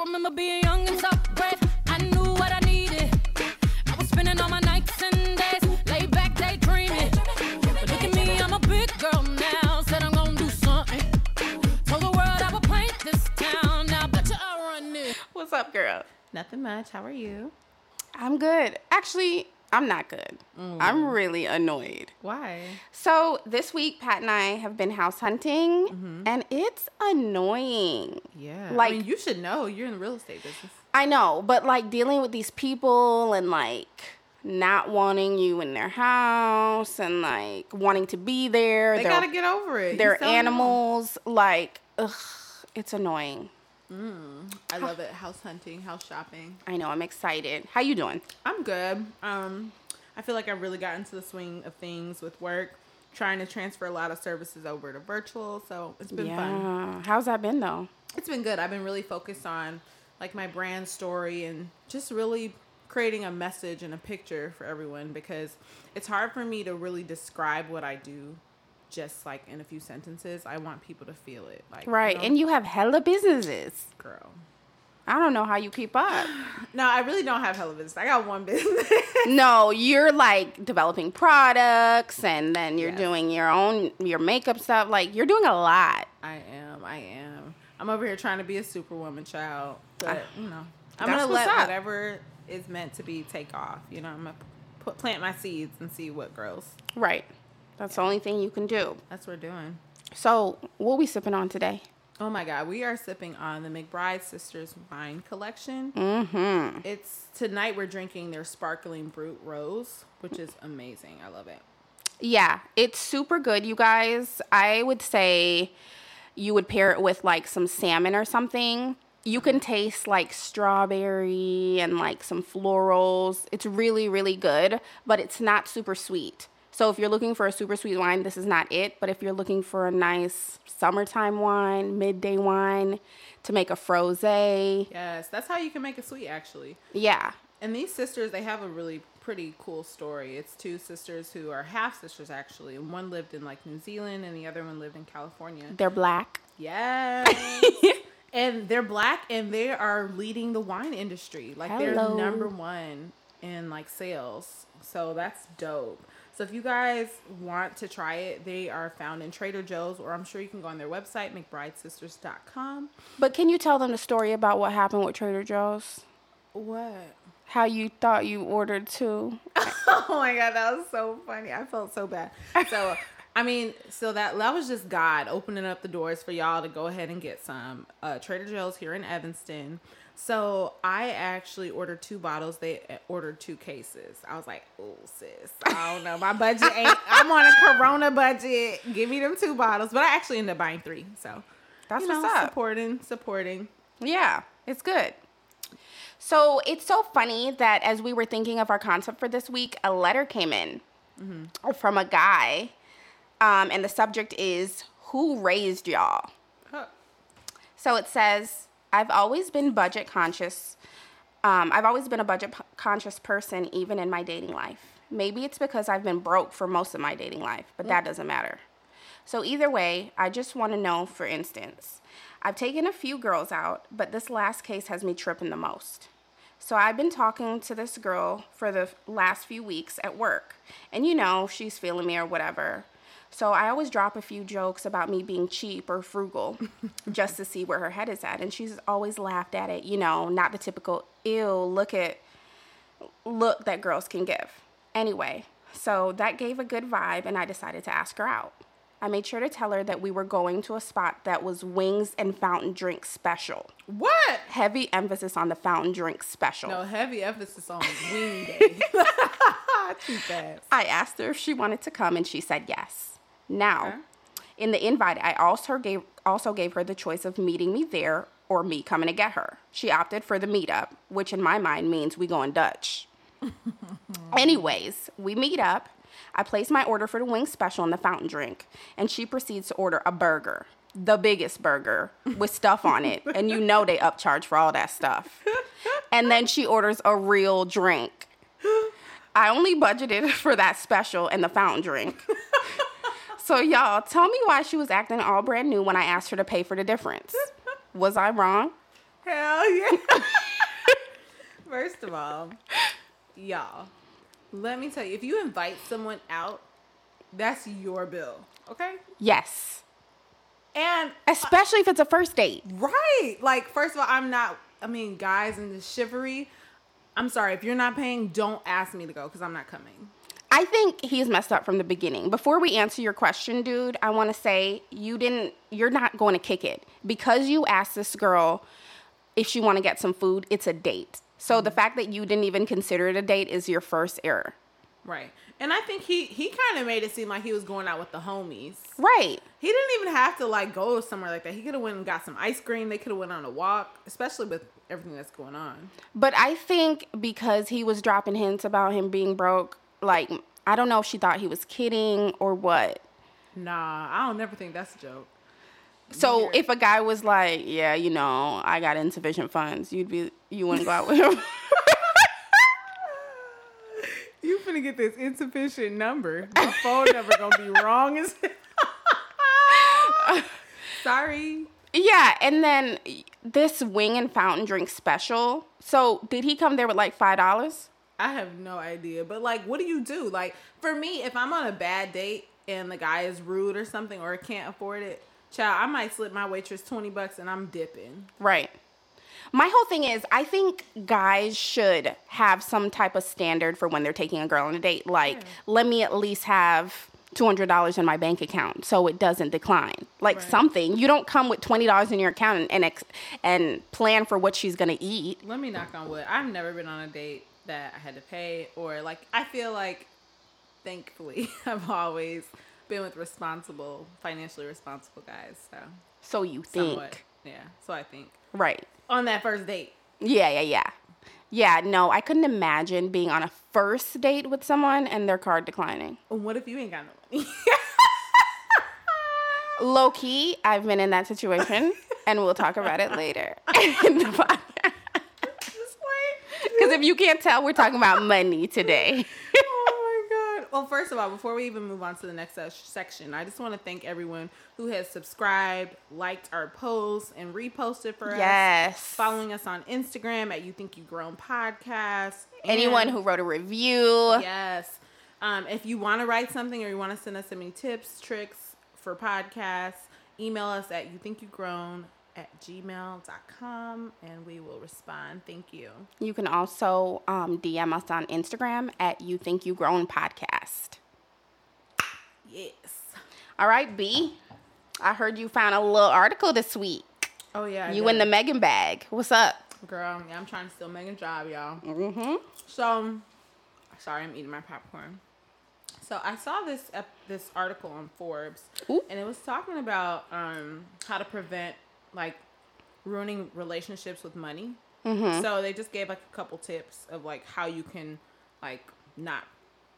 I remember being young and so brave. I knew what I needed. I was spending all my nights and days, laid back daydreaming. But look at me, I'm a big girl now. Said I'm gonna do something. Told the world I would paint this town. Now bet you I run it. What's up, girl? Nothing much. How are you? I'm good. Actually, I'm not good. I'm mm. really annoyed. Why? So this week, Pat and I have been house hunting, mm-hmm. and it's annoying. Yeah. Like- I mean, you should know. You're in the real estate business. I know, but like dealing with these people and like not wanting you in their house and like wanting to be there. They their- gotta get over it. You Their tell them. animals, like, ugh, it's annoying. I love it. House hunting, house shopping. I know. I'm excited. How you doing? I'm good. Um, I feel like I've really got into the swing of things with work, trying to transfer a lot of services over to virtual. So it's been fun. yeah. How's that been though? It's been good. I've been really focused on like my brand story and just really creating a message and a picture for everyone because it's hard for me to really describe what I do just like in a few sentences. I want people to feel it. Like you Right. know, And you have hella businesses. girl. I don't know how you keep up. No, I really don't have hella business. I got one business. no, you're like developing products and then you're Yes. doing your own your makeup stuff. Like you're doing a lot. I am. I am. I'm over here trying to be a superwoman child, but ah. you know, I'm gonna let up. whatever is meant to be take off. You know, I'm gonna put plant my seeds and see what grows. Right. That's the only thing you can do. That's what we're doing. So, what we sipping on today? Oh my God, we are sipping on the McBride Sisters wine collection. Mm-hmm. It's tonight we're drinking their sparkling brut rose, which is amazing. I love it. Yeah, it's super good, you guys. I would say you would pair it with like some salmon or something. You can taste like strawberry and like some florals. It's really, really good, but it's not super sweet. So if you're looking for a super sweet wine, this is not it. But if you're looking for a nice summertime wine, midday wine to make a froze, Yes, that's how you can make it sweet, actually. yeah, And these sisters, they have a really pretty cool story. It's two sisters who are half sisters, actually. And one lived in like New Zealand, and the other one lived in California. they're black. Yes. and they're black, and they are leading the wine industry. Like Hello. they're number one in like sales. So that's dope. So if you guys want to try it, they are found in Trader Joe's, or I'm sure you can go on their website, McBrideSisters.com. But can you tell them the story about what happened with Trader Joe's? What? How you thought you ordered two? Oh my god, that was so funny. I felt so bad. So, I mean, so that that was just God opening up the doors for y'all to go ahead and get some uh, Trader Joe's here in Evanston. So I actually ordered two bottles. They uh, ordered two cases. I was like, "Oh, sis, I don't know. My budget ain't. I'm on a Corona budget. Give me them two bottles." But I actually ended up buying three. So That's you know, what's up. supporting, supporting. Yeah, it's good. So it's so funny that as we were thinking of our concept for this week, a letter came in from a guy, um, and the subject is "Who raised y'all?" Huh. So it says, I've always been budget conscious. Um, I've always been a budget p- conscious person, even in my dating life. Maybe it's because I've been broke for most of my dating life, but that doesn't matter. So, either way, I just want to know for instance, I've taken a few girls out, but this last case has me tripping the most. So, I've been talking to this girl for the last few weeks at work, and you know, she's feeling me or whatever. So I always drop a few jokes about me being cheap or frugal just to see where her head is at. And she's always laughed at it, you know, not the typical, ew, look at, look that girls can give. Anyway, so that gave a good vibe and I decided to ask her out. I made sure to tell her that we were going to a spot that was wings and fountain drink special. What? Heavy emphasis on the fountain drink special. No heavy emphasis on wing day. Too fast. I asked her if she wanted to come and she said yes. Now, Okay. in the invite, I also gave also gave her the choice of meeting me there or me coming to get her. She opted for the meetup, which in my mind means we going Dutch. Anyways, we meet up. I place my order for the wing special and the fountain drink, and she proceeds to order a burger, the biggest burger with stuff on it, and you know they upcharge for all that stuff. And then she orders a real drink. I only budgeted for that special and the fountain drink. So y'all, tell me why she was acting all brand new when I asked her to pay for the difference. Was I wrong? Hell yeah. First of all, y'all, let me tell you, if you invite someone out, that's your bill, okay? Yes. And Especially if it's a first date. right, like first of all, I'm not. I mean, guys in the chivalry. I'm sorry if you're not paying. Don't ask me to go because I'm not coming. I think he's messed up from the beginning. Before we answer your question, dude, I want to say you didn't you're not going to kick it because you asked this girl if she want to get some food, it's a date. So the fact that you didn't even consider it a date is your first error. Right, and I think he he kind of made it seem like he was going out with the homies. Right. He didn't even have to like go somewhere like that. He could have went and got some ice cream. They could have went on a walk, especially with everything that's going on. But I think because he was dropping hints about him being broke, like I don't know if she thought he was kidding or what. Nah, I don't never think that's a joke. So if a guy was like, "Yeah, you know, I got insufficient funds," you'd be you wouldn't go out with him. You finna get this insufficient number. The phone number gonna be wrong as Sorry. yeah, and then this wing and fountain drink special. So did he come there with like five dollars? I have no idea. But like what do you do? Like for me, if I'm on a bad date and the guy is rude or something or can't afford it, child, I might slip my waitress twenty bucks and I'm dipping. Right. My whole thing is, I think guys should have some type of standard for when they're taking a girl on a date. Like, let me at least have two hundred dollars in my bank account so it doesn't decline. Like Right. something. You don't come with twenty dollars in your account and and, ex- and plan for what she's gonna eat. Let me knock on wood. I've never been on a date that I had to pay or like I feel like thankfully I've always been with responsible, financially responsible guys. So So you think, somewhat. Yeah. So I think. right? On that first date. Yeah, yeah, yeah. Yeah, no, I couldn't imagine being on a first date with someone and their card declining. What if you ain't got no money? Low key, I've been in that situation, and we'll talk about it later in the podcast. Because if you can't tell, we're talking about money today. oh my god. Well, first of all, before we even move on to the next se- section, I just want to thank everyone who has subscribed, liked our posts, and reposted for us. yes. Following us on Instagram at You Think You Grown Podcast. Anyone who wrote a review. Yes. Um, if you want to write something or you want to send us any tips, tricks for podcasts, email us at you think you grown at gmail.com and we will respond. Thank you. You can also um, DM us on Instagram at You Think You Grown Podcast. Yes. All right, B. I heard you found a little article this week. Oh yeah. I You in the Megan bag. What's up? girl. Yeah, I'm trying to steal Megan's job, y'all. Mm-hmm. So, sorry, I'm eating my popcorn. So I saw this ep- this article on Forbes, Ooh. and it was talking about um, how to prevent like ruining relationships with money. Mm-hmm. So they just gave like a couple tips of like how you can like not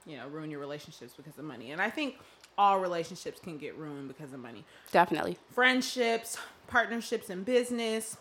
you know ruin your relationships because of money. And I think all relationships can get ruined because of money. Definitely. Friendships, partnerships in business,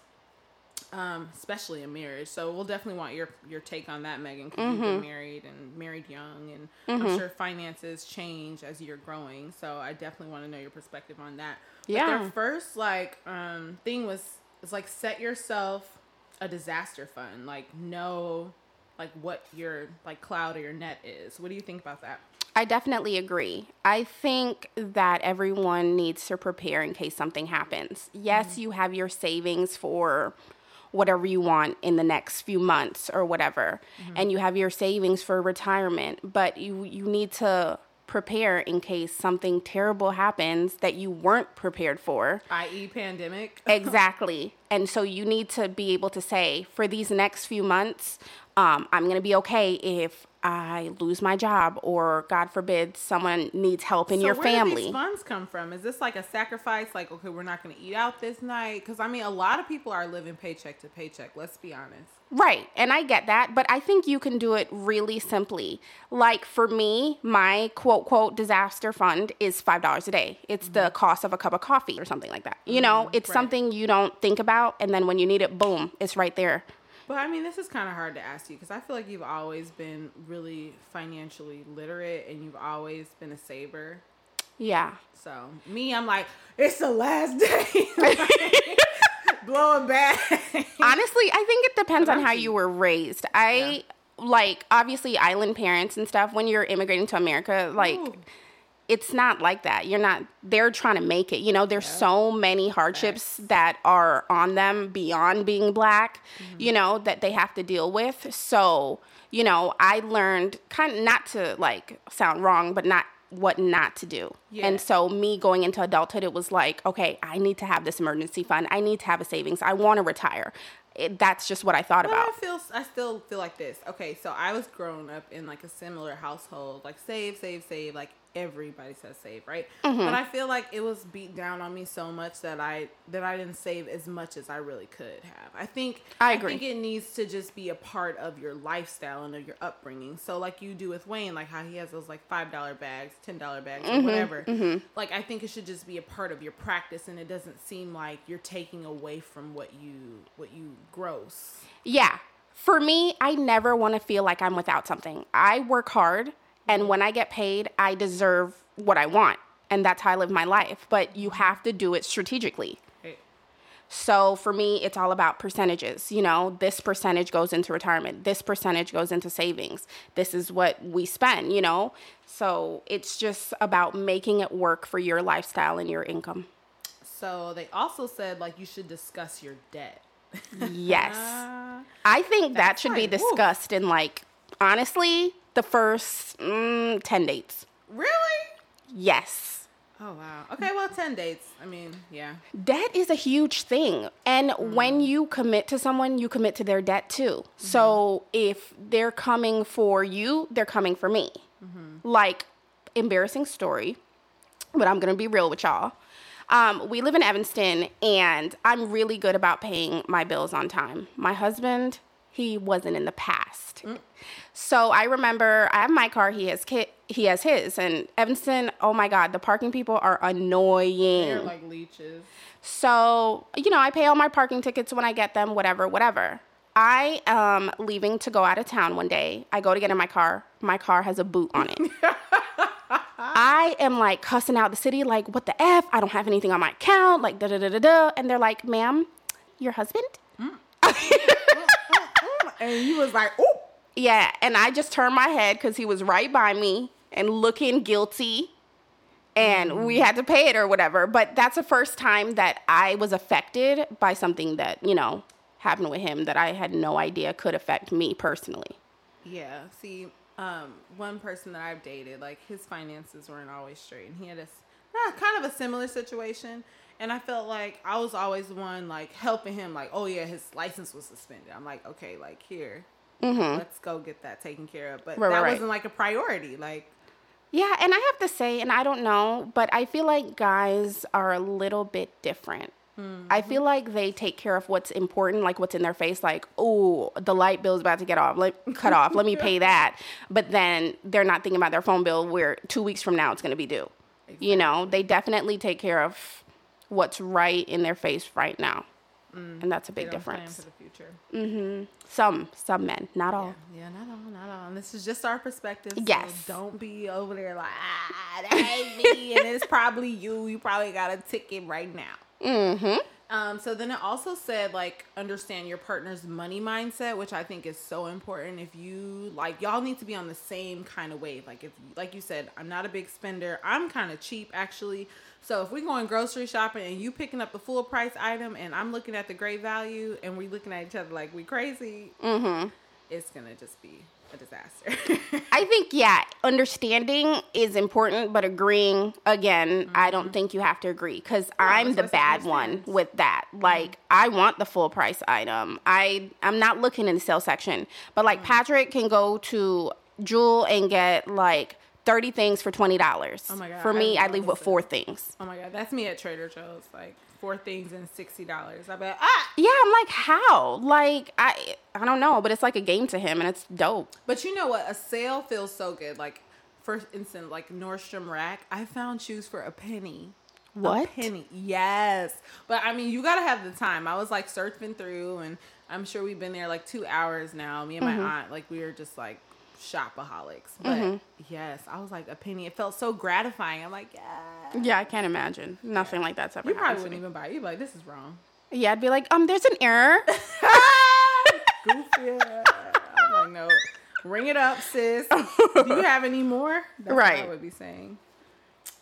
um, especially in marriage. So we'll definitely want your your take on that, Megan, because you've Mm-hmm. been married and married young, and I'm sure finances change as you're growing. So I definitely want to know your perspective on that. But Yeah. their first like um thing was is like set yourself a disaster fund. Like know like what your like cloud or your net is. What do you think about that? I definitely agree. I think that everyone needs to prepare in case something happens. Yes, you have your savings for whatever you want in the next few months or whatever, mm-hmm. and you have your savings for retirement, but you you need to prepare in case something terrible happens that you weren't prepared for. I.e., pandemic. Exactly. And so you need to be able to say, for these next few months, um, I'm going to be okay if I lose my job or, God forbid, someone needs help in So your where do family. these funds come from? Is this like a sacrifice? Like, okay, we're not going to eat out this night? Because I mean, a lot of people are living paycheck to paycheck. Let's be honest. Right. And I get that. But I think you can do it really simply. Like for me, my quote, quote, disaster fund is $5 a day. It's the cost of a cup of coffee or something like that. You know, it's right. something you don't think about. And then when you need it, boom, it's right there. But I mean, this is kind of hard to ask you because I feel like you've always been really financially literate and you've always been a saver. Yeah. So me, I'm like, it's the last day. blowing back. Honestly, I think it depends on how you were raised. I like obviously island parents and stuff. When you're immigrating to America, like Ooh. It's not like that. You're not. They're trying to make it. You know, there's so many hardships that are on them beyond being black. Mm-hmm. You know that they have to deal with. So you know, I learned kind of not to like sound wrong, but not what not to do. Yeah. And so me going into adulthood, it was like, okay, I need to have this emergency fund. I need to have a savings. I want to retire. It, that's just what I thought But about. I feel I still feel like this. Okay, so I was growing up in like a similar household, like save, save, save. Like everybody says save, right? Mm-hmm. But I feel like it was beat down on me so much that I that I didn't save as much as I really could have. I think I agree. think it needs to just be a part of your lifestyle and of your upbringing. So like you do with Wayne, like how he has those like five dollar bags, ten dollar bags, Mm-hmm, or whatever. Like I think it should just be a part of your practice, and it doesn't seem like you're taking away from what you what you gross. Yeah. For me, I never want to feel like I'm without something. I work hard, and when I get paid, I deserve what I want. And that's how I live my life. But you have to do it strategically. So for me, it's all about percentages. You know, this percentage goes into retirement, this percentage goes into savings. This is what we spend, you know? So it's just about making it work for your lifestyle and your income. So they also said like you should discuss your debt. Yes. I think that should be like, discussed in like, honestly, the first mm, 10 dates. really? Yes. Oh wow. Okay, well, ten dates. I mean, yeah. Debt is a huge thing. And when you commit to someone, you commit to their debt too. So if they're coming for you, they're coming for me. Like, embarrassing story, but I'm going to be real with y'all. Um, we live in Evanston, and I'm really good about paying my bills on time. My husband, he wasn't in the past. Mm. So I remember I have my car, he has ki- he has his, and Evanston. Oh my God, the parking people are annoying. They're like leeches. So, you know, I pay all my parking tickets when I get them, whatever, whatever. I am leaving to go out of town one day. I go to get in my car. My car has a boot on it. I am like cussing out the city, like, what the F? I don't have anything on my account, like, da da da da da. And they're like, ma'am, your husband? Mm. And he was like, oh, Yeah. And I just turned my head because he was right by me and looking guilty. And we had to pay it or whatever. But that's the first time that I was affected by something that, you know, happened with him that I had no idea could affect me personally. yeah. See, um, one person that I've dated, like his finances weren't always straight, and he had a nah, kind of a similar situation. And I felt like I was always the one like helping him, like, oh yeah, his license was suspended. I'm like, okay, like here, let's go get that taken care of. But Mm-hmm. Right, that right, wasn't like a priority. Like, Yeah, and I have to say, and I don't know, but I feel like guys are a little bit different. I feel like they take care of what's important, like what's in their face, like, oh, the light bill's about to get off, like cut off, let me pay that. But then they're not thinking about their phone bill where two weeks from now it's gonna be due. You know, they definitely take care of what's right in their face right now. And that's a big difference. for the future. Some, some men, not all. Yeah, not all, not all. And this is just our perspective. so Yes. don't be over there like, ah, that ain't me, and it's probably you. You probably got a ticket right now. Mm-hmm. Um, so then it also said like understand your partner's money mindset, which I think is so important. If you like, y'all need to be on the same kind of wave. Like if, like you said, I'm not a big spender. I'm kind of cheap actually. So if we're going grocery shopping and you picking up the full price item and I'm looking at the great value and we looking at each other like we crazy, Mm-hmm. it's gonna just be a disaster. I think yeah, understanding is important, but agreeing again, I don't mm-hmm. think you have to agree because I'm the that's what I said, bad one with that. Mm-hmm. Like I want the full price item. I I'm not looking in the sale section, but like mm-hmm. Patrick can go to Jewel and get like. 30 things for $20. Oh my God, For me, I I leave with four things. oh my god, that's me at Trader Joe's. Like four things and sixty dollars. I bet ah. Yeah, I'm like, how? Like, I I don't know, but it's like a game to him and it's dope. But you know what? A sale feels so good. Like, for instance, like Nordstrom Rack, I found shoes for a penny. What? A penny. Yes. But I mean, you gotta have the time. I was like surfing through, and I'm sure we've been there like two hours now. Me and Mm-hmm. my aunt, like, we were just like shopaholics. But yes, I was like a penny. It felt so gratifying. I'm like, yeah. Yeah, I can't imagine. Nothing like that's ever You probably wouldn't even buy it. You'd be like, this is wrong. Yeah, I'd be like, um, there's an error. Goofy. I'm like, no. Ring it up, sis. Do you have any more? That's what I would be saying.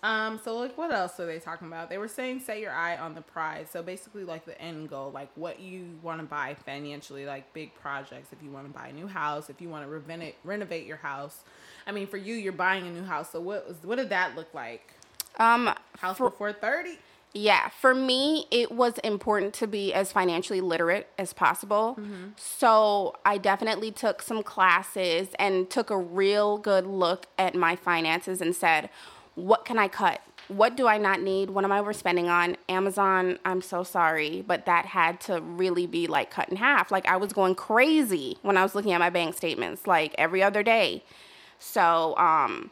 Um, so like what else are they talking about? They were saying set your eye on the prize. So basically like the end goal, like what you want to buy financially, like big projects. If you want to buy a new house, if you want to renovate renovate your house. I mean, for you, you're buying a new house. So what was what did that look like? Um, House For- before thirty? Yeah, for me, it was important to be as financially literate as possible. So I definitely took some classes and took a real good look at my finances and said, what can I cut? What do I not need? What am I overspending on? Amazon, I'm so sorry, but that had to really be like cut in half. Like I was going crazy when I was looking at my bank statements, like every other day. So, um,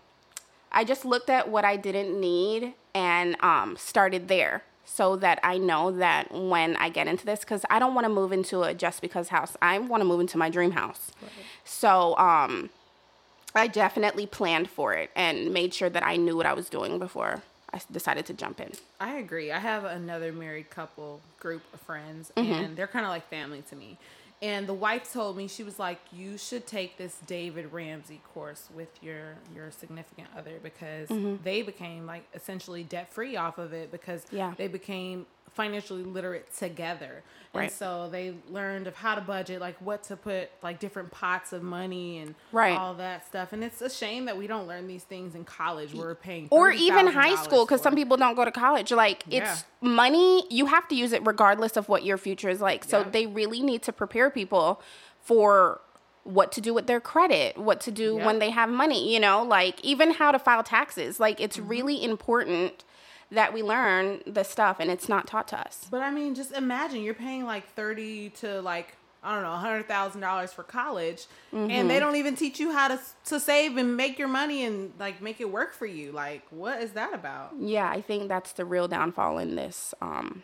I just looked at what I didn't need and um, started there so that I know that when I get into this, because I don't want to move into a just because house. I want to move into my dream house. So um, I definitely planned for it and made sure that I knew what I was doing before I decided to jump in. I agree. I have another married couple group of friends, Mm-hmm. and they're kind of like family to me. And the wife told me she was like, "You should take this David Ramsey course with your your significant other because they became like essentially debt free off of it because Yeah. they became financially literate together. And Right. so they learned of how to budget, like what to put, like different pots of money and Right. all that stuff. And it's a shame that we don't learn these things in college. We're paying or even high school because some people don't go to college like it's money you have to use it regardless of what your future is like so Yeah. they really need to prepare people for what to do with their credit what to do Yeah. when they have money you know like even how to file taxes like it's Mm-hmm. really important that we learn the stuff and it's not taught to us But I mean, just imagine you're paying like thirty to like I don't know, hundred thousand dollars for college, and Mm-hmm. they don't even teach you how to to save and make your money and like make it work for you. Like, what is that about? yeah i think that's the real downfall in this um,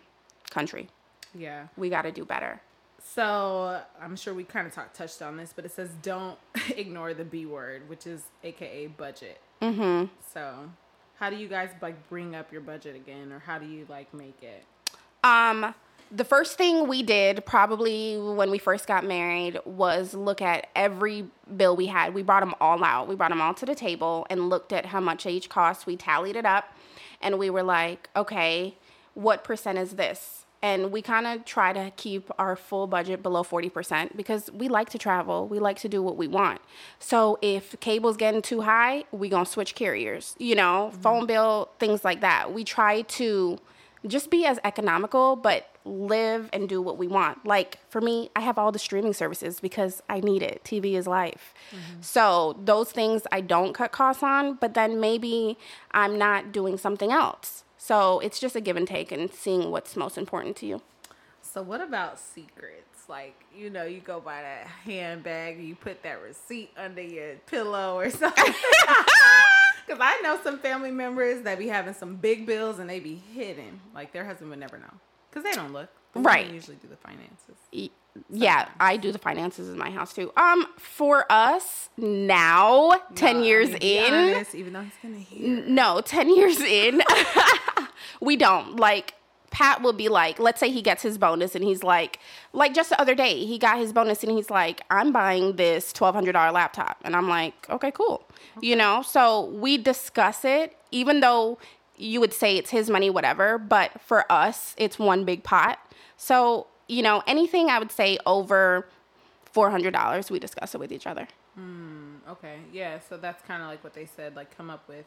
country Yeah. we got to do better So I'm sure we kind of talked touched on this, but it says don't ignore the B word, which is AKA budget. Mm-hmm. So, how do you guys like bring up your budget again, or how do you like make it? Um, the first thing we did probably when we first got married was look at every bill we had. We brought them all out. We brought them all to the table and looked at how much each cost. We tallied it up and we were like, okay, what percent is this? And we kind of try to keep our full budget below 40% because we like to travel. We like to do what we want. So if cable's getting too high, we going to switch carriers, you know, mm-hmm. phone bill, things like that. We try to just be as economical but live and do what we want like for me i have all the streaming services because i need it tv is life mm-hmm. so those things i don't cut costs on but then maybe i'm not doing something else so it's just a give and take and seeing what's most important to you So what about secrets? Like, you know, you go buy that handbag, you put that receipt under your pillow or something. Cause I know some family members that be having some big bills and they be hidden. Like their husband would never know. Cause they don't look. The women Right. Usually do the finances. Yeah i do the finances in my house too um for us now 10 No, I years in honest, even though he's gonna hear. No, 10 years in, we don't. Like, Pat will be like, let's say he gets his bonus and he's like, like just the other day, he got his bonus and he's like, I'm buying this $1,200 laptop. And I'm like, okay, cool. You know, so we discuss it, even though you would say it's his money, whatever, but for us, it's one big pot. So, you know, anything I would say over $400, we discuss it with each other. Hmm, okay, yeah. So that's kind of like what they said. Like come up with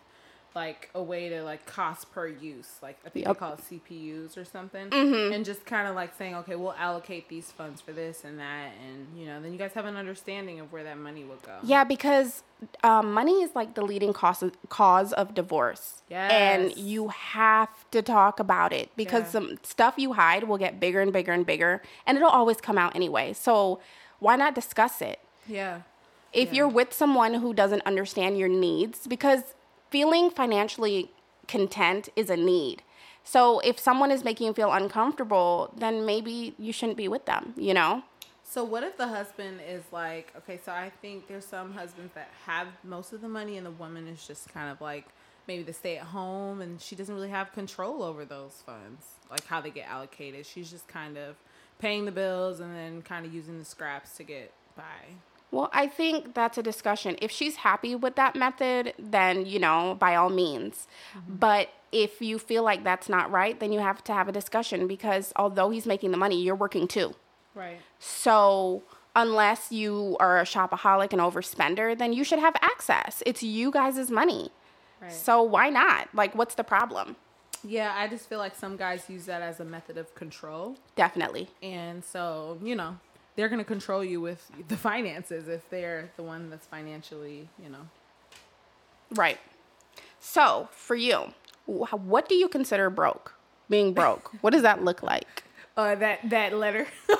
like a way to like cost per use. Like I think Yep. they call it CPUs or something. And just kind of like saying, okay, we'll allocate these funds for this and that, and you know, then you guys have an understanding of where that money will go. Yeah, because um, money is like the leading cause of, cause of divorce. And you have to talk about it because Yeah. some stuff you hide will get bigger and bigger and bigger, and it'll always come out anyway. So why not discuss it? Yeah. If Yeah. you're with someone who doesn't understand your needs, because feeling financially content is a need. So if someone is making you feel uncomfortable, then maybe you shouldn't be with them, you know? So what if the husband is like, okay, so I think there's some husbands that have most of the money and the woman is just kind of like maybe the stay at home and she doesn't really have control over those funds, like how they get allocated. She's just kind of paying the bills and then kind of using the scraps to get by. Well, I think that's a discussion. If she's happy with that method, then, you know, by all means. Mm-hmm. But if you feel like that's not right, then you have to have a discussion because although he's making the money, you're working too. Right. So, unless you are a shopaholic and overspender, then you should have access. It's you guys' money. Right. So, why not? Like, what's the problem? Yeah, I just feel like some guys use that as a method of control. Definitely. And so, you know, they're going to control you with the finances if they're the one that's financially, you know. Right. So, for you, what do you consider broke? Being broke. what does that look like? Uh, that that letter. oh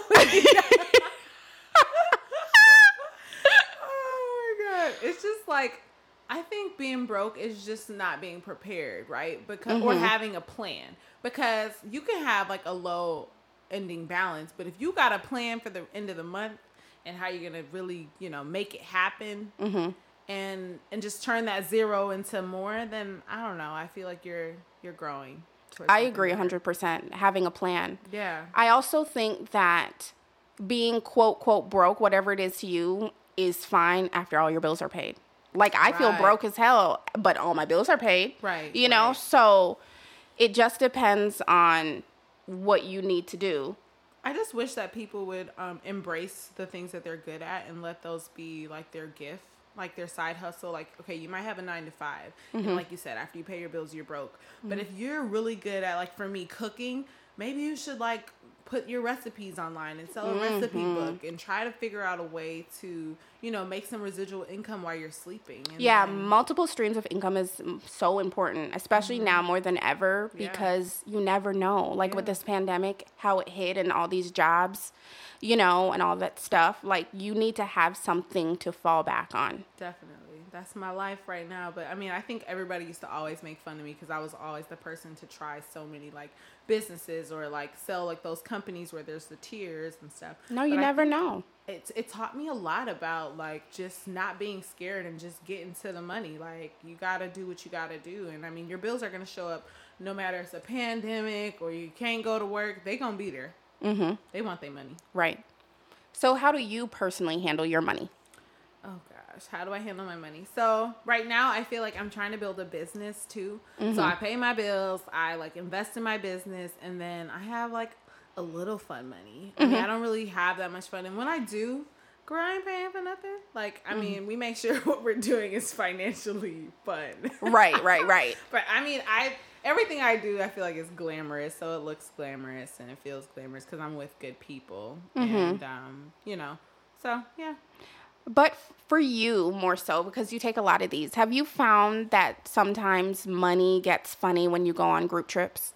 my god! It's just like I think being broke is just not being prepared, right? Because or having a plan. Because you can have like a low ending balance, but if you got a plan for the end of the month and how you're gonna really, you know, make it happen, mm-hmm. and and just turn that zero into more, then I don't know. I feel like you're you're growing. I agree 100%. Having a plan. Yeah. I also think that being quote, quote, broke, whatever it is to you, is fine after all your bills are paid. Like, I feel broke as hell, but all my bills are paid. Right, You know? right. So it just depends on what you need to do. I just wish that people would um, embrace the things that they're good at and let those be like their gift, like their side hustle. Like, okay, you might have a nine to 5 Mm-hmm. and like you said, after you pay your bills, you're broke. But if you're really good at, like, for me, cooking, maybe you should like put your recipes online and sell a recipe Mm-hmm. book and try to figure out a way to, you know, make some residual income while you're sleeping. And Yeah, then- multiple streams of income is so important, especially now more than ever Mm-hmm. Yeah. because you never know. Like with this pandemic, how it hit and all these jobs, you know, and all that stuff. Like you need to have something to fall back on. Definitely. That's my life right now. But I mean, I think everybody used to always make fun of me because I was always the person to try so many like businesses or like sell like those companies where there's the tiers and stuff. No, you But never know. It's it taught me a lot about like just not being scared and just getting to the money. Like you got to do what you got to do. And I mean, your bills are going to show up no matter it's a pandemic or you can't go to work. They going to be there. Mm-hmm. They want their money. Right. So how do you personally handle your money? Gosh, how do I handle my money? So right now, I feel like I'm trying to build a business too. So mm-hmm. I pay my bills, I like invest in my business, and then I have like a little fun money. I mean, mm-hmm. I don't really have that much fun, and when I do, girl, I ain't paying for nothing. Like, I mm. mean, we make sure what we're doing is financially fun. Right, right, right. But I mean, I everything I do, I feel like is glamorous, so it looks glamorous and it feels glamorous because I'm with good people, mm-hmm. and um, you know, so yeah. But for you more so because you take a lot of these. Have you found that sometimes money gets funny when you go on group trips?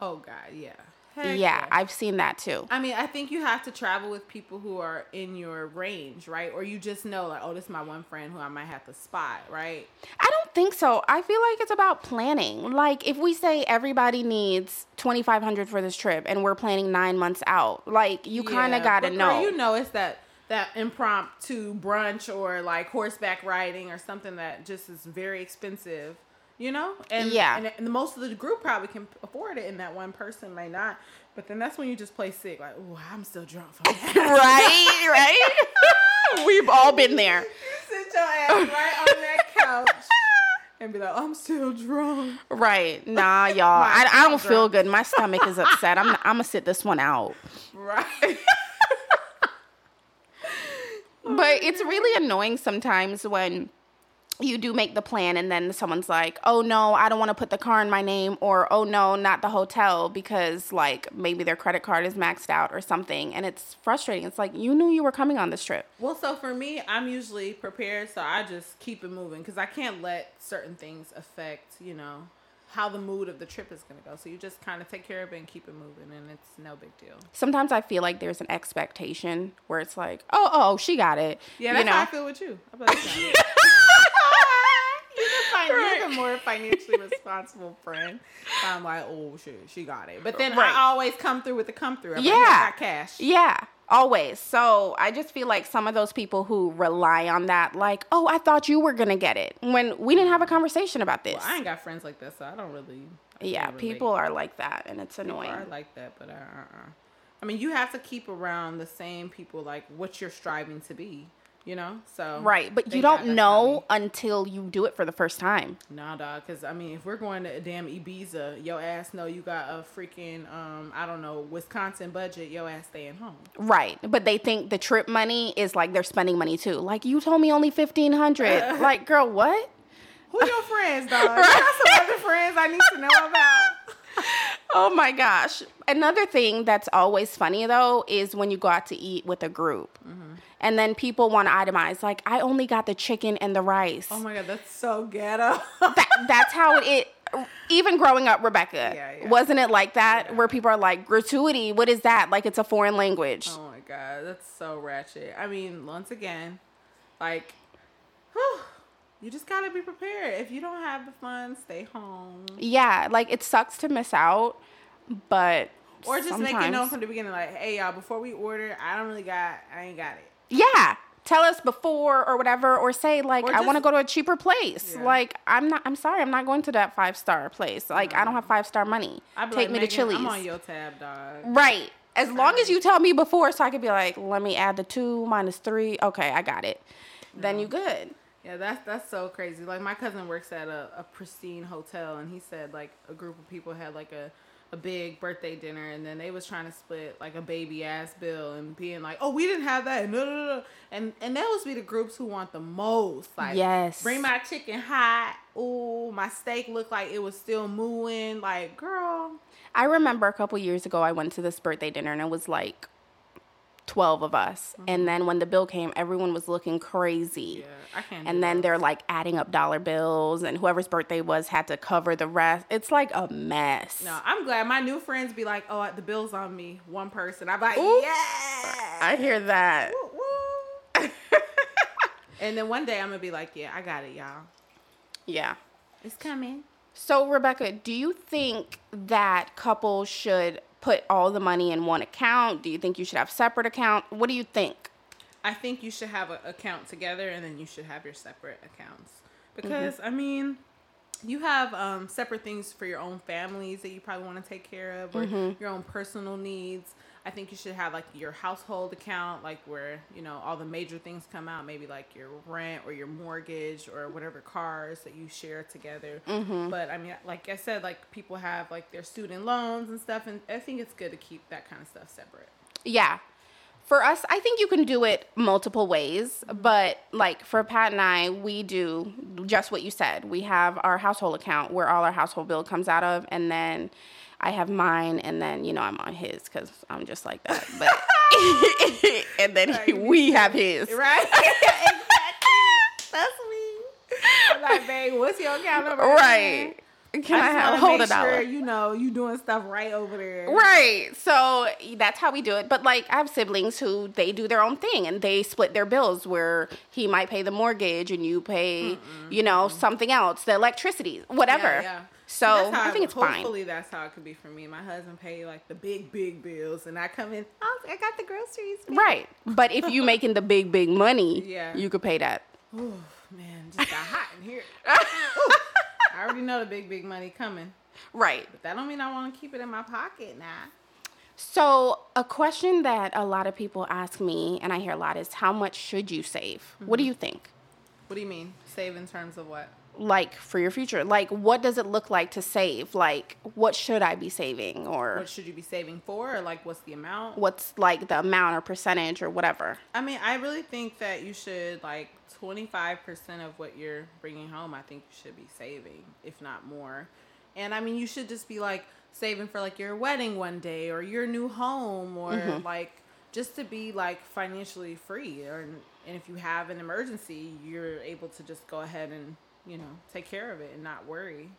Oh God, yeah. Heck yeah, I've seen that too. I mean, I think you have to travel with people who are in your range, right? Or you just know, like, oh, this is my one friend who I might have to spot, right? I don't think so. I feel like it's about planning. Like if we say everybody needs 2500 for this trip and we're planning 9 months out, like you kind of got to know. you know, it's that that impromptu brunch or like horseback riding or something that just is very expensive. You know, and Yeah. and, and most of the group probably can afford it, and that one person may not. But then that's when you just play sick, like, oh, I'm still drunk from that. right? Right? We've all been there. you Sit your ass right on that couch and be like, I'm still drunk. Right. Nah, y'all. I, I don't I'm feel good. My stomach is upset. I'm I'm going to sit this one out. Right. But it's really annoying sometimes when you do make the plan and then someone's like, "Oh no, I don't want to put the car in my name," or "Oh no, not the hotel because like maybe their credit card is maxed out or something." And it's frustrating. It's like you knew you were coming on this trip. Well, so for me, I'm usually prepared, so I just keep it moving because I can't let certain things affect, you know, how the mood of the trip is gonna go. So you just kind of take care of it and keep it moving, and it's no big deal. Sometimes I feel like there's an expectation where it's like, "Oh, oh, oh she got it." Yeah, you that's how I feel with you. I'm like, you're, the you're the more financially responsible friend. I'm like, oh shit, she got it. But then Right. I always come through with the come through. I'm like, Yeah. "Here, I got cash. Yeah, always. So I just feel like some of those people who rely on that, like, oh, I thought you were gonna get it, when we didn't have a conversation about this. Well, I ain't got friends like that, so I don't really. I yeah, people are like that, and it's People annoying. are like that, but uh, uh, uh. I mean, you have to keep around the same people, like what you're striving to be. You know, so Right, but you don't know until you do it for the first time. Nah, dog. Because I mean, if we're going to a damn Ibiza, your ass know you got a freaking um, I don't know, Wisconsin budget. Your ass staying home. Right, but they think the trip money is like they're spending money too. Like you told me only fifteen hundred. like, girl, what? Who your friends, dog? You got some other friends I need to know about. Oh my gosh. Another thing that's always funny though is when you go out to eat with a group. Mm-hmm. And then people want to itemize like I only got the chicken and the rice. Oh my god, that's so ghetto. that, that's how it, even growing up Rebecca Yeah, yeah. wasn't it like that where people are like gratuity what is that like it's a foreign language Oh my god, that's so ratchet. I mean, once again, like, whew, you just gotta be prepared. If you don't have the funds, stay home. yeah like it sucks to miss out but Or just make it known from the beginning, like, hey y'all, before we order, I don't really got, I ain't got it. yeah tell us before or whatever or say like Or i want to go to a cheaper place Yeah. like i'm not i'm sorry i'm not going to that five star place like i don't have five star money take like, me to chili's I'm on your tab, dog. right as long as you tell me before so i could be like let me add the two minus three okay i got it then you good Yeah, that's that's so crazy. Like my cousin works at a, a pristine hotel, and he said like a group of people had like a, a big birthday dinner, and then they was trying to split like a baby ass bill, and being like, oh, we didn't have that, and no, no, no. and and those be the groups who want the most. Like, Yes. bring my chicken hot. Ooh, my steak looked like it was still mooing. Like, girl, I remember a couple years ago, I went to this birthday dinner and it was like 12 of us. Mm-hmm. And then when the bill came, everyone was looking crazy. yeah, I can't. And then those. they're like adding up dollar bills, and whoever's birthday was had to cover the rest. It's like a mess. No, I'm glad my new friends be like, oh, the bill's on me, one person. I'm like, Ooh. yeah. I hear that. Woo, woo. and then one day I'm gonna be like, yeah, I got it, y'all. Yeah. It's coming. So, Rebecca, do you think that couples should put all the money in one account? Do you think you should have separate account? What do you think? I think you should have an account together, and then you should have your separate accounts. Because I mean, you have um, separate things for your own families that you probably want to take care of, or your own personal needs. I think you should have like your household account, like where you know all the major things come out, maybe like your rent or your mortgage or whatever cars that you share together. Mm-hmm. But I mean, like I said, like people have like their student loans and stuff, and I think it's good to keep that kind of stuff separate. Yeah. For us, I think you can do it multiple ways, mm-hmm. but like for Pat and I, we do just what you said. We have our household account where all our household bill comes out of, and then I have mine, and then you know I'm on his because I'm just like that. But and then Right. we have his. Right? exactly. That's me. I'm like, babe, what's your account number? Right. Can I, I, have hold make dollar? sure you know you doing stuff right over there. Right. So that's how we do it. But like I have siblings who they do their own thing and they split their bills where he might pay the mortgage and you pay, you know, something else, the electricity, whatever. Yeah, yeah. So how I think it's fine. Hopefully, that's how it could be for me. My husband pay like the big, big bills, and I come in. Oh, I got the groceries. babe." Right. But if you making the big, big money, Yeah. you could pay that. Ooh, man, just got hot in here. Ooh, I already know the big, big money coming. Right. But that don't mean I want to keep it in my pocket now. So a question that a lot of people ask me and I hear a lot is how much should you save? What do mm-hmm. you think? What do you mean? Save in terms of what? Like for your future? Like what does it look like to save? Like what should I be saving or What should you be saving for, or like what's the amount? what's like the amount or percentage or whatever. I mean, I really think that you should like 25% of what you're bringing home. I think you should be saving, if not more. And I mean, you should just be like saving for like your wedding one day or your new home or mm-hmm. like just to be like financially free or and if you have an emergency, you're able to just go ahead and, you know, take care of it and not worry.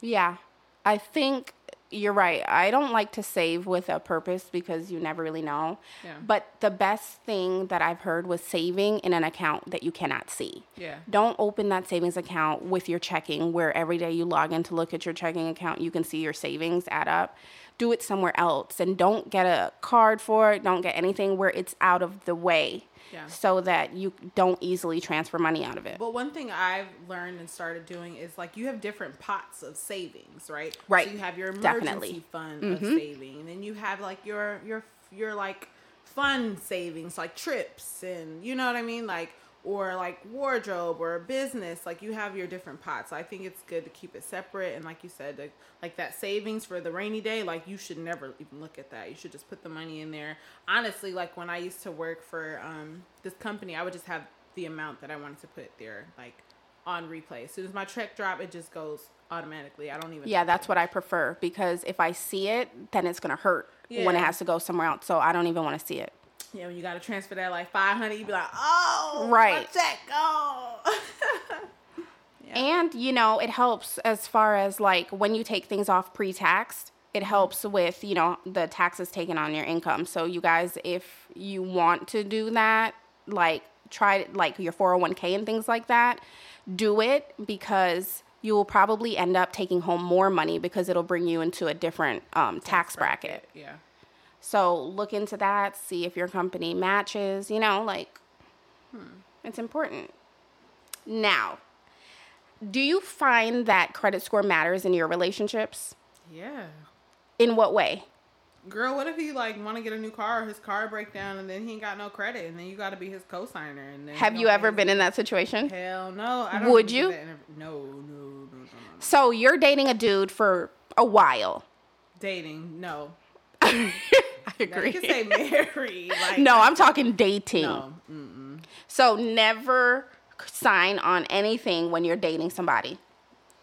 Yeah. I think you're right. I don't like to save with a purpose because you never really know. Yeah. But the best thing that I've heard was saving in an account that you cannot see. Yeah. Don't open that savings account with your checking where every day you log in to look at your checking account, you can see your savings add up. Do it somewhere else and don't get a card for it. Don't get anything where it's out of the way Yeah. so that you don't easily transfer money out of it. But one thing I've learned and started doing is like you have different pots of savings, right? Right. So you have your emergency Definitely. fund of mm-hmm. saving, and then you have like your your your like fun savings, like trips and you know what I mean, like or like wardrobe or business, like you have your different pots. I think it's good to keep it separate and like you said, like, like that savings for the rainy day, like you should never even look at that. You should just put the money in there. Honestly, like when I used to work for um this company, I would just have the amount that I wanted to put there like on replay. As soon as my check drop, it just goes automatically. I don't even Yeah, that's what I prefer because if I see it, then it's gonna hurt when it has to go somewhere else. So I don't even want to see it. Yeah, when you gotta transfer that like five hundred, you be like, oh, Right. check, oh. And you know, it helps as far as like when you take things off pre-taxed, it helps with, you know, the taxes taken on your income. So you guys if you want to do that, like try like your 401k and things like that, do it because you will probably end up taking home more money because it'll bring you into a different um, tax bracket. Yeah. So look into that, see if your company matches, you know, like hmm, it's important. Now, do you find that credit score matters in your relationships? Yeah. In what way? Girl, what if he like want to get a new car, or his car break down, and then he ain't got no credit, and then you got to be his co-signer, and then Have you ever been in that situation? Hell no. I don't Would you? no, no, no, no. So you're dating a dude for a while. Dating, no. I Now, agree. you can say married. Like, no, I'm talking dating. no. So never sign on anything when you're dating somebody.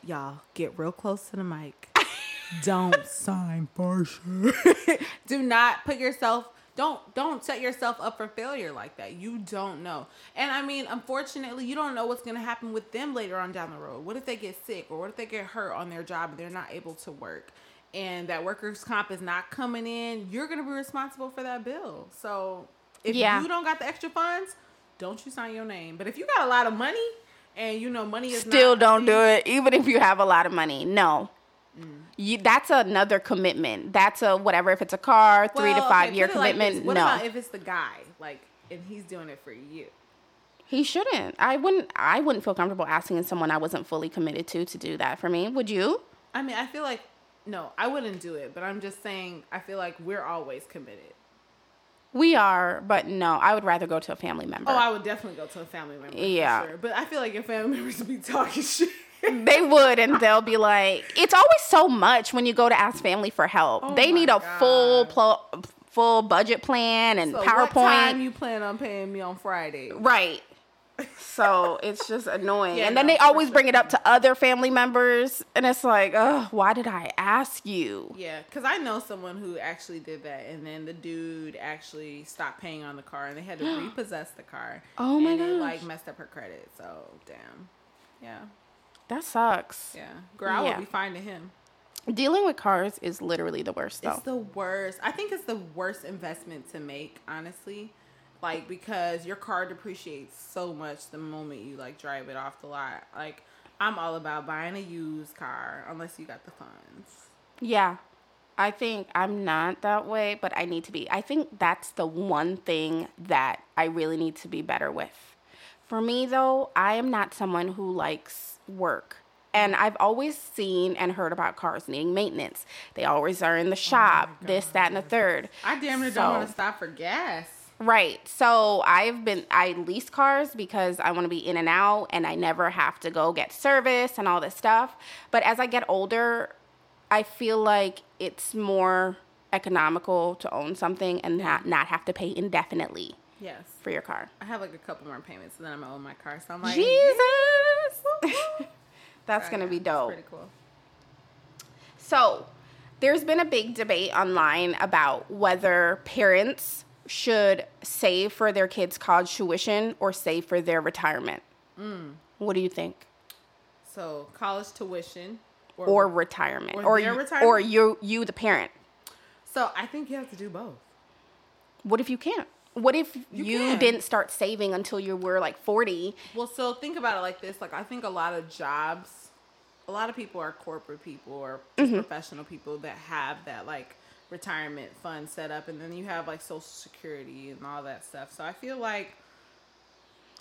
Y'all get real close to the mic. don't sign for sure. Do not put yourself don't don't set yourself up for failure like that. You don't know. And I mean, unfortunately, you don't know what's going to happen with them later on down the road. What if they get sick or what if they get hurt on their job and they're not able to work? And that workers comp is not coming in, you're going to be responsible for that bill. So, if Yeah. you don't got the extra funds, don't you sign your name. But if you got a lot of money and you know money is Still don't do it, even if you have a lot of money. No. Mm. You, that's another commitment. That's a whatever. If it's a car, three to five okay, year it like commitment. what no, about if it's the guy, like, and he's doing it for you? he shouldn't. I wouldn't. I wouldn't feel comfortable asking someone I wasn't fully committed to to do that for me. Would you? I mean, I feel like no, I wouldn't do it, but I'm just saying, I feel like we're always committed. We are, but no. I would rather go to a family member. Oh, I would definitely go to a family member. Yeah. for sure. but I feel like your family members would be talking shit. they would, and they'll be like, "It's always so much when you go to ask family for help. Oh they need a full pl- full budget plan and So PowerPoint." what time you plan on paying me on Friday? Right. So it's just annoying. Yeah, and then no, they always sure. bring it up to other family members. And it's like, oh, why did I ask you? Yeah, because I know someone who actually did that, and then the dude actually stopped paying on the car, and they had to repossess the car. Oh my god! like messed up her credit. So damn. Yeah, That sucks. yeah. Girl, I Yeah. would be finding him. Dealing with cars is literally the worst, though. It's the worst. I think it's the worst investment to make, honestly. Like because your car depreciates so much the moment you like drive it off the lot. Like I'm all about buying a used car unless you got the funds. yeah. I think I'm not that way, but I need to be. I think that's the one thing that I really need to be better with. For me, though, I am not someone who likes work. And I've always seen and heard about cars needing maintenance. They always are in the oh shop, this, that, and the third. I damn near So- don't want to stop for gas. Right. So I've been I lease cars because I want to be in and out and I never have to go get service and all this stuff. But as I get older, I feel like it's more economical to own something and not not have to pay indefinitely Yes. for your car. I have like a couple more payments and then I'm gonna own my car. So I'm like, Jesus. That's to be dope. Pretty cool. So, there's been a big debate online about whether parents should save for their kids' college tuition or save for their retirement. Mm. What do you think? So college tuition Or retirement, or or you, retirement? or you, you the parent. so I think you have to do both. What if you can't? What if you, can. didn't start saving until you were like 40? Well, so think about it like this. Like I think a lot of jobs, a lot of people are corporate people or just professional people that have that like retirement fund set up, and then you have like Social Security and all that stuff. So I feel like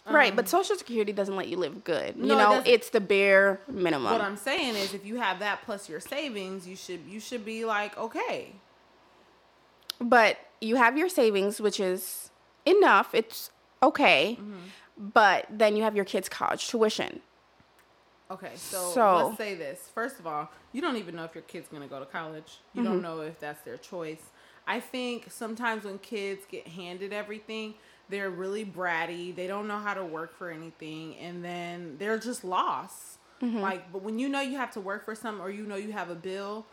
right, but Social Security doesn't let you live good. You Um, No, it know, doesn't. it's the bare minimum. what I'm saying is, if you have that plus your savings, you should you should be like okay. But you have your savings, which is enough. It's okay. But then you have your kids' college tuition. Okay, so, So- let's say this. First of all, you don't even know if your kid's gonna go to college. You Mm-hmm. don't know if that's their choice. I think sometimes when kids get handed everything, they're really bratty. They don't know how to work for anything, and then they're just lost. Mm-hmm. Like, but when you know you have to work for something, or you know you have a bill,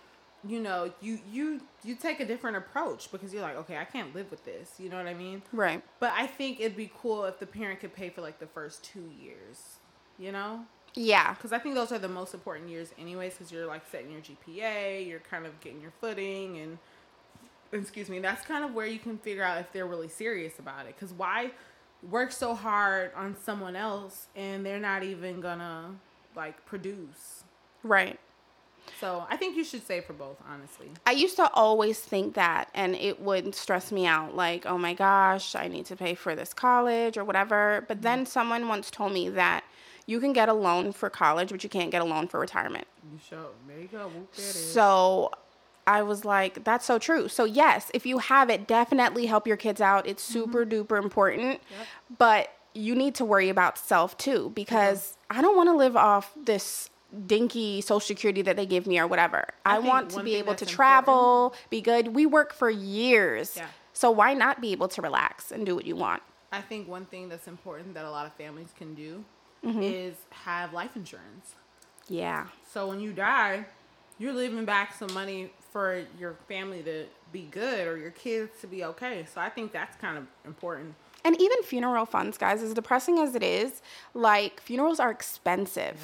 you know you you you take a different approach because you're like, okay, I can't live with this. You know what I mean? Right. But I think it'd be cool if the parent could pay for like the first two years. You know? Yeah. because I think those are the most important years, anyways. Because you're like setting your GPA, you're kind of getting your footing, and excuse me, that's kind of where you can figure out if they're really serious about it. Because why work so hard on someone else and they're not even gonna like produce? Right. So I think you should save for both, honestly. I used to always think that, and it would stress me out. Like, oh my gosh, I need to pay for this college or whatever. But mm-hmm. then someone once told me that you can get a loan for college, but you can't get a loan for retirement. You show there you go. Whoop, there it is. So I was like, that's so true. So, yes, if you have it, definitely help your kids out. It's mm-hmm. super duper important. But you need to worry about self too, because mm-hmm. I don't want to live off this dinky social security that they give me or whatever. I, think want to be able to travel, be good. We work for years. Yeah. So, why not be able to relax and do what you want? I think one thing that's important that a lot of families can do Mm-hmm. is have life insurance. Yeah. So when you die, you're leaving back some money for your family to be good or your kids to be okay. So I think that's kind of important. And even funeral funds, guys, as depressing as it is, like funerals are expensive.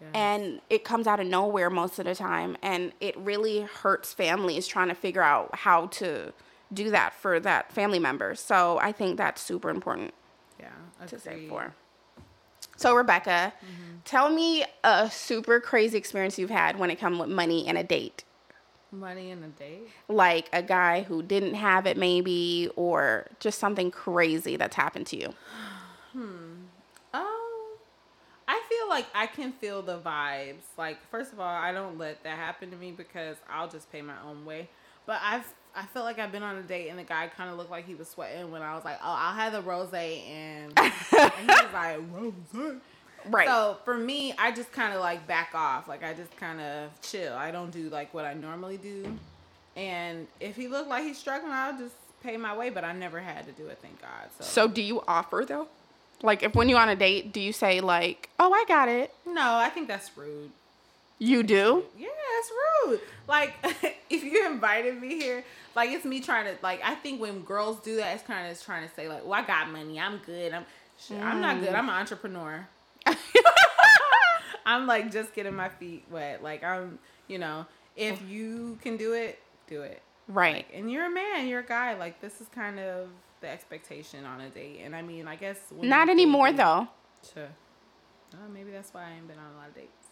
Yes. and it comes out of nowhere most of the time and it really hurts families trying to figure out how to do that for that family member so i think that's super important yeah. to save for so rebecca tell me a super crazy experience you've had when it comes with money and a date Money and a date. like a guy who didn't have it maybe or just something crazy that's happened to you hmm. Oh, I feel like I can feel the vibes. Like, first of all, I don't let that happen to me because I'll just pay my own way. But I've I felt like I've been on a date and the guy kind of looked like he was sweating when I was like, "Oh, I'll have the rose," and, and he was like, "Rose." right So for me, I just kind of like back off. Like I just kind of chill. I don't do like what I normally do. And if he looked like he's struggling, I'll just pay my way. But I never had to do it, thank God. So, so do you offer though like if when you're on a date do you say like oh i got it no, I think that's rude. You do Yeah, it's rude. Like if you invited me here, like it's me trying to like. I think when girls do that, it's kind of trying to say like, "Well, I got money. I'm good. I'm shit, I'm not good. I'm an entrepreneur. I'm like just getting my feet wet. Like I'm, you know, if you can do it, do it. right And you're a man. You're a guy. Like this is kind of the expectation on a date. And I mean, I guess Not anymore dating- though. Sure. Maybe that's why I ain't been on a lot of dates.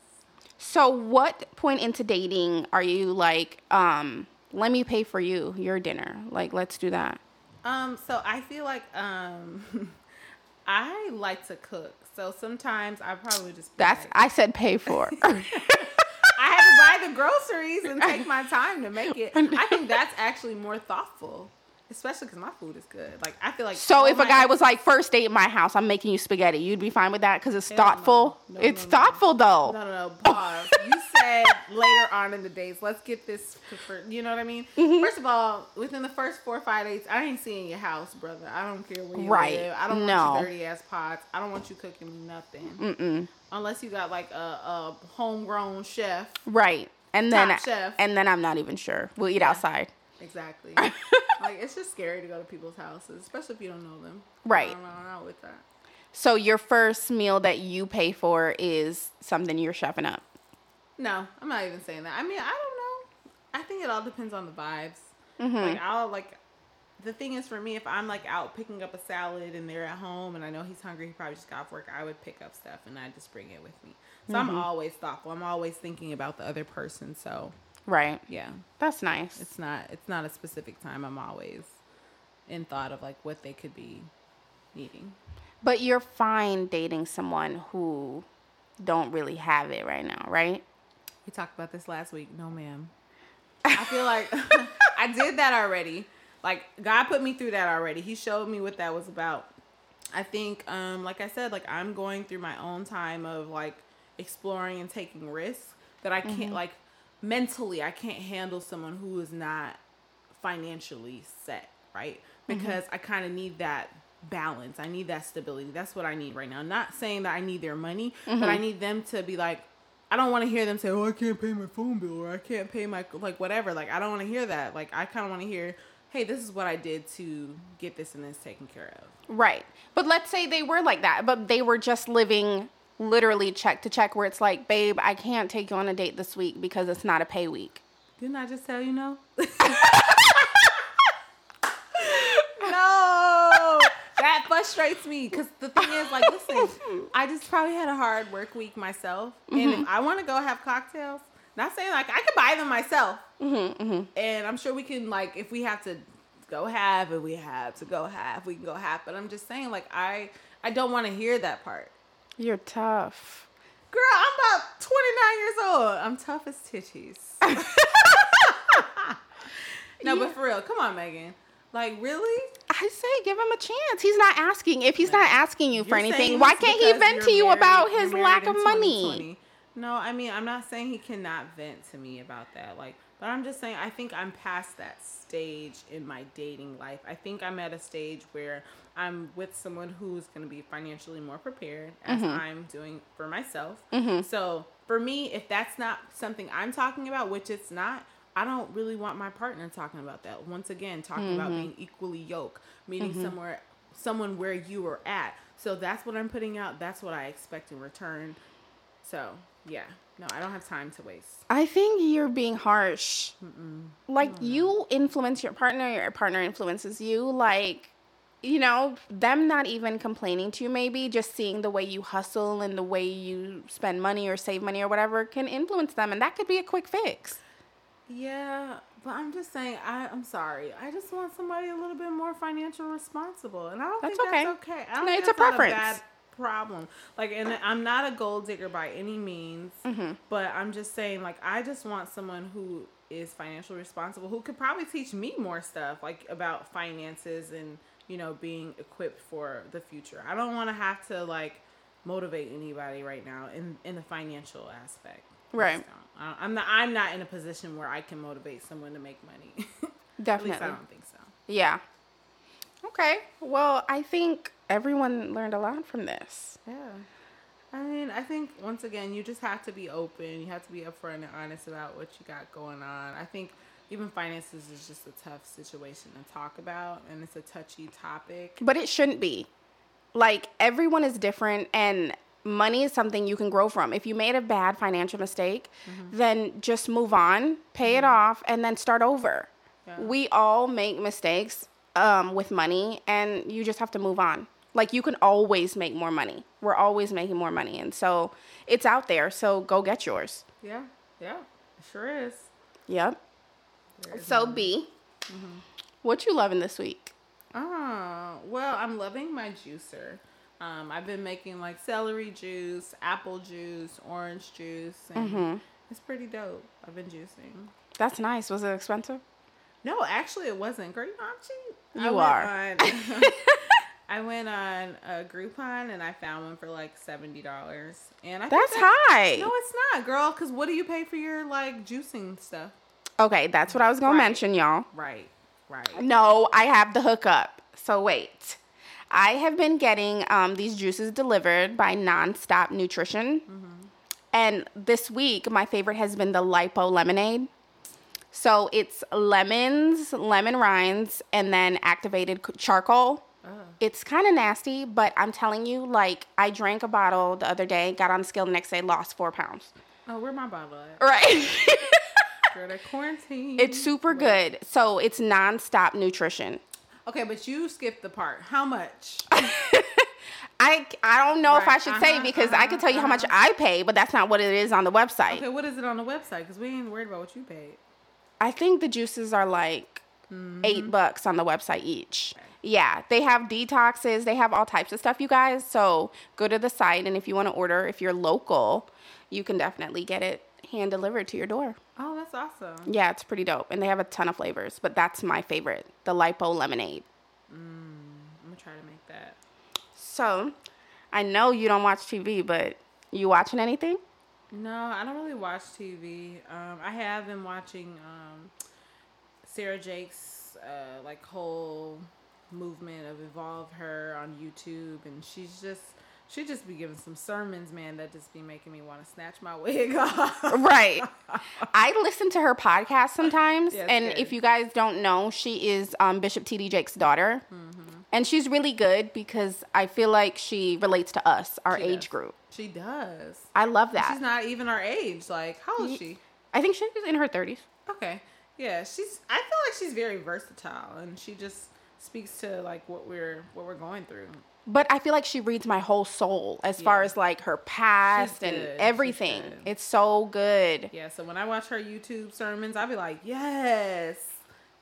So what point into dating are you like, um, let me pay for you your dinner? Like, let's do that. Um, so I feel like um I like to cook. So sometimes I probably just That's like, I said pay for. I have to buy the groceries and take my time to make it. I think that's actually more thoughtful, especially because my food is good. Like I feel like so if a guy was like, first date at my house, I'm making you spaghetti, you'd be fine with that because it's Hell no. thoughtful. No, it's no, no. thoughtful though. No, no, no. Pause. you said later on in the dates. Let's get this. For, you know what I mean? Mm-hmm. First of all, within the first four or five dates, I ain't seeing your house, brother. I don't care where you Right. live. I don't No. want you dirty ass pots. I don't want you cooking me nothing. Mm-mm. Unless you got like a, a homegrown chef. Right. And then chef. and then I'm not even sure. We'll eat outside. Exactly. like it's just scary to go to people's houses, especially if you don't know them. Right. I don't know, I'm not with that. So your first meal that you pay for is something you're chefing up. No, I'm not even saying that. I mean, I don't know. I think it all depends on the vibes. Mm-hmm. Like I'll like the thing is for me, if I'm like out picking up a salad and they're at home and I know he's hungry, he probably just got off work, I would pick up stuff and I just bring it with me. So Mm-hmm. I'm always thoughtful. I'm always thinking about the other person. So Right. yeah, That's nice. it's not it's not a specific time. I'm always in thought of like what they could be needing. But you're fine dating someone who don't really have it right now, right? We talked about this last week. No, ma'am. I feel like I did that already. like God put me through that already. He showed me what that was about. I think, um, like I said, like I'm going through my own time of like exploring and taking risks that I can't Mm-hmm. like mentally I can't handle someone who is not financially set, right? Mm-hmm. Because I kind of need that balance. I need that stability. That's what I need right now. Not saying that I need their money, but Mm-hmm. I need them to be like I don't want to hear them say, "Oh, I can't pay my phone bill or I can't pay my like whatever." Like I don't want to hear that. Like I kind of want to hear, "Hey, this is what I did to get this and this taken care of." Right. But let's say they were like that, but they were just living literally check to check where it's like, babe, I can't take you on a date this week because it's not a pay week. Didn't I just tell you no? no, that frustrates me because the thing is, like, listen, I just probably had a hard work week myself, and mm-hmm. if I want to go have cocktails, not saying like I could buy them myself, mm-hmm, mm-hmm. and I'm sure we can like if we have to go have and we have to go have, we can go have. But I'm just saying, like, I I don't want to hear that part. You're tough. Girl, I'm about 29 years old. I'm tough as titties. no, but for real, come on, Megan. Like, really? I say give him a chance. He's not asking. If he's not asking you for You're anything, why can't he vent to you married- about his lack of money? No, I mean, I'm not saying he cannot vent to me about that. Like, but I'm just saying I think I'm past that stage in my dating life. I think I'm at a stage where I'm with someone who's going to be financially more prepared as Mm-hmm. I'm doing for myself. So, for me, if that's not something I'm talking about, which it's not, I don't really want my partner talking about that. Once again, talking about Mm-hmm. being equally yoked, meeting somewhere someone where you are at. So that's what I'm putting out. That's what I expect in return. So yeah, no, I don't have time to waste. I think you're being harsh. Like you influence your partner, your partner influences you. Like, you know, them not even complaining to you, maybe just seeing the way you hustle and the way you spend money or save money or whatever can influence them, and that could be a quick fix. Yeah, but I'm just saying. I I'm sorry. I just want somebody a little bit more financial responsible, and I don't That's think okay. that's okay. I don't No, it's a preference. bad problem. Like, and I'm not a gold digger by any means, Mm-hmm. but I'm just saying, like, I just want someone who is financially responsible, who could probably teach me more stuff, like about finances and you know being equipped for the future. I don't want to have to like motivate anybody right now in in the financial aspect. Right. I- I'm not. I'm not in a position where I can motivate someone to make money. At least I don't think so. Yeah. Okay. Well, I think everyone learned a lot from this. Yeah. I mean, I think once again, you just have to be open. You have to be upfront and honest about what you got going on. I think even finances is just a tough situation to talk about, and it's a touchy topic. But it shouldn't be. Like everyone is different and money is something you can grow from. If you made a bad financial mistake, then just move on, pay it off and then start over. Yeah. We all make mistakes um, with money and you just have to move on. Like you can always make more money. We're always making more money and so it's out there, so go get yours. Yeah, yeah, it sure is. Yep. There is So none. B, what you loving this week? Oh, well, I'm loving my juicer. Um, I've been making like celery juice, apple juice, orange juice, and Mm-hmm. it's pretty dope. I've been juicing. That's nice. Was it expensive? No, actually, it wasn't. Girl, you know I'm cheap. I You went are. on- I went on a Groupon and I found one for like seventy dollars, and I think That's high. No, it's not, girl. Because what do you pay for your like juicing stuff? Okay, that's what I was gonna Right. mention, y'all. Right, right. No, I have the hookup. So wait. I have been getting um, these juices delivered by Nonstop Nutrition. And this week, my favorite has been the Lipo Lemonade. So it's lemons, lemon rinds, and then activated charcoal. It's kind of nasty, but I'm telling you, like, I drank a bottle the other day, got on the scale the next day, lost four pounds. Oh, where my bottle at? Right. Girl, that quarantine. it's super good. So it's nonstop nutrition. okay, but you skipped the part. How much? I, I don't know if I Right, should say uh-huh, because I can tell you how much I pay, but that's not what it is on the website. Okay, what is it on the website? Because we ain't worried about what you paid. I think the juices are like Mm-hmm. eight bucks on the website each. Yeah, they have detoxes, they have all types of stuff, you guys. So go to the site, and if you want to order, if you're local, you can definitely get it hand delivered to your door. Oh, that's awesome. Yeah, it's pretty dope. And they have a ton of flavors, but that's my favorite the Lipo Lemonade. I'm gonna try to make that. So, I know you don't watch TV, but you watching anything? No, I don't really watch TV. Um, I have been watching um, Sarah Jakes' uh, like whole movement of Evolve Her on YouTube, and she's just she just be giving some sermons, man, that just be making me want to snatch my wig off. Right. I listen to her podcast sometimes, Yeah, and good. if you guys don't know, she is um, Bishop T.D. Jakes' daughter, Mm-hmm. and she's really good because I feel like she relates to us, our She age does. group. She does. I love that. She's not even our age. Like, how old is she? I think she's in her thirties. Okay. Yeah, she's. I feel like she's very versatile, and she just speaks to like what we're what we're going through. But I feel like she reads my whole soul as far as like her past and everything. It's so good. Yeah, so when I watch her YouTube sermons, I'll be like, yes,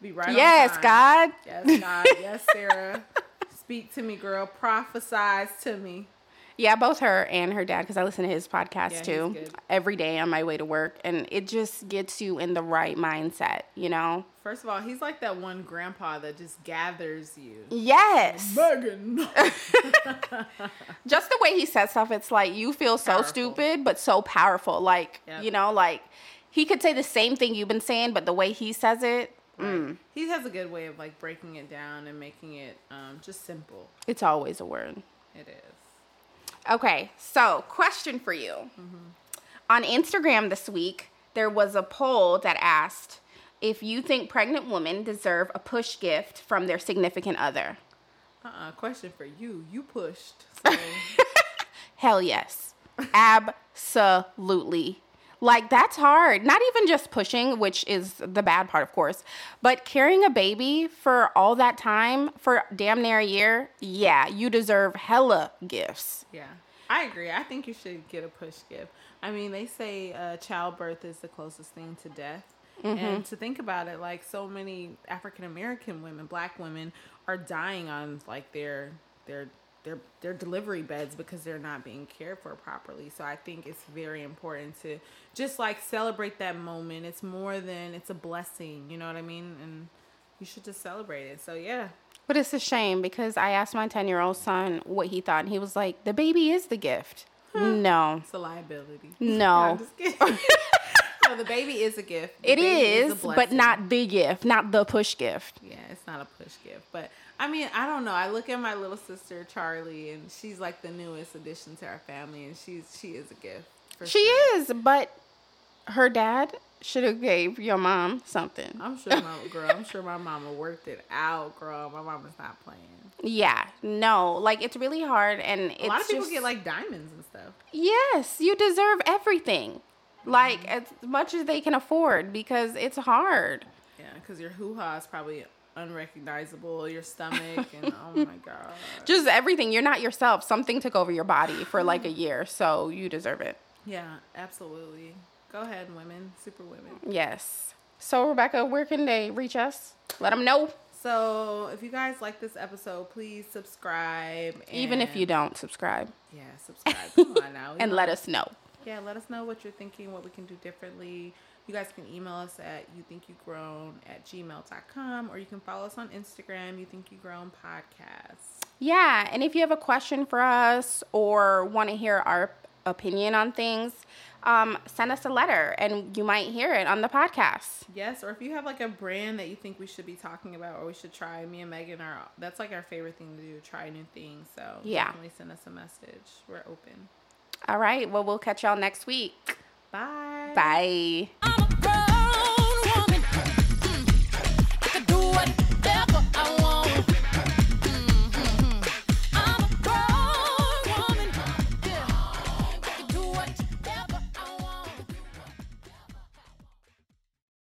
be right. yes. God. Yes, God. yes, Sarah. Speak to me, girl. Prophesize to me. Yeah, both her and her dad, because I listen to his podcast Yeah, too every day on my way to work, and it just gets you in the right mindset, you know. First of all, he's like that one grandpa that just gathers you. Yes, Megan. just the way he says stuff, it's like you feel so Powerful. stupid but so powerful. Like Yep. you know, like he could say the same thing you've been saying, but the way he says it, mm, He has a good way of like breaking it down and making it um, just simple. it's always a word. It is. Okay, so question for you. On Instagram this week, there was a poll that asked if you think pregnant women deserve a push gift from their significant other. Uh-uh. Question for you. You pushed. So Hell yes. Absolutely. Like, that's hard. Not even just pushing, which is the bad part, of course, but carrying a baby for all that time, for damn near a year, yeah, you deserve hella gifts. Yeah, I agree. I think you should get a push gift. I mean, they say uh, childbirth is the closest thing to death. Mm-hmm. And to think about it, like so many African American women, black women, are dying on like their their their their delivery beds because they're not being cared for properly. So I think it's very important to just like celebrate that moment. It's more than it's a blessing, you know what I mean? And you should just celebrate it. So yeah, But it's a shame because I asked my 10 year old son what he thought, and he was like, the baby is the gift. No, it's a liability. No. I'm no, the baby is a gift. The it baby is, but not the gift, not the push gift. Yeah, it's not a push gift, but I mean, I don't know. I look at my little sister Charlie, and she's like the newest addition to our family, and she's she is a gift. She sure. is, but her dad should have gave your mom something. I'm sure my girl. I'm sure my mama worked it out, girl. My mama's not playing. Yeah, no, like it's really hard, and it's A lot of people just- get like diamonds and stuff. yes, you deserve everything, like as much as they can afford because it's hard. Yeah, because your hoo ha is probably unrecognizable. Your stomach and oh my god. Just everything. You're not yourself. Something took over your body for like a year, so you deserve it. Yeah, absolutely. Go ahead, women, super women. Yes. So Rebecca, where can they reach us? Let them know. So if you guys like this episode, please subscribe. Even if you don't subscribe, Yeah, subscribe. Come on now. And let us know. Yeah, let us know what you're thinking, what we can do differently. You guys can email us at you think you grown at gmail.com or you can follow us on Instagram, you think you grown podcast. Yeah, and if you have a question for us or want to hear our opinion on things, um, send us a letter and you might hear it on the podcast. Yes, or if you have like a brand that you think we should be talking about or we should try, me and Megan are that's like our favorite thing to do, try new things. So Yeah. definitely send us a message. We're open. All right, well, we'll catch y'all next week. Bye. Bye. I'm a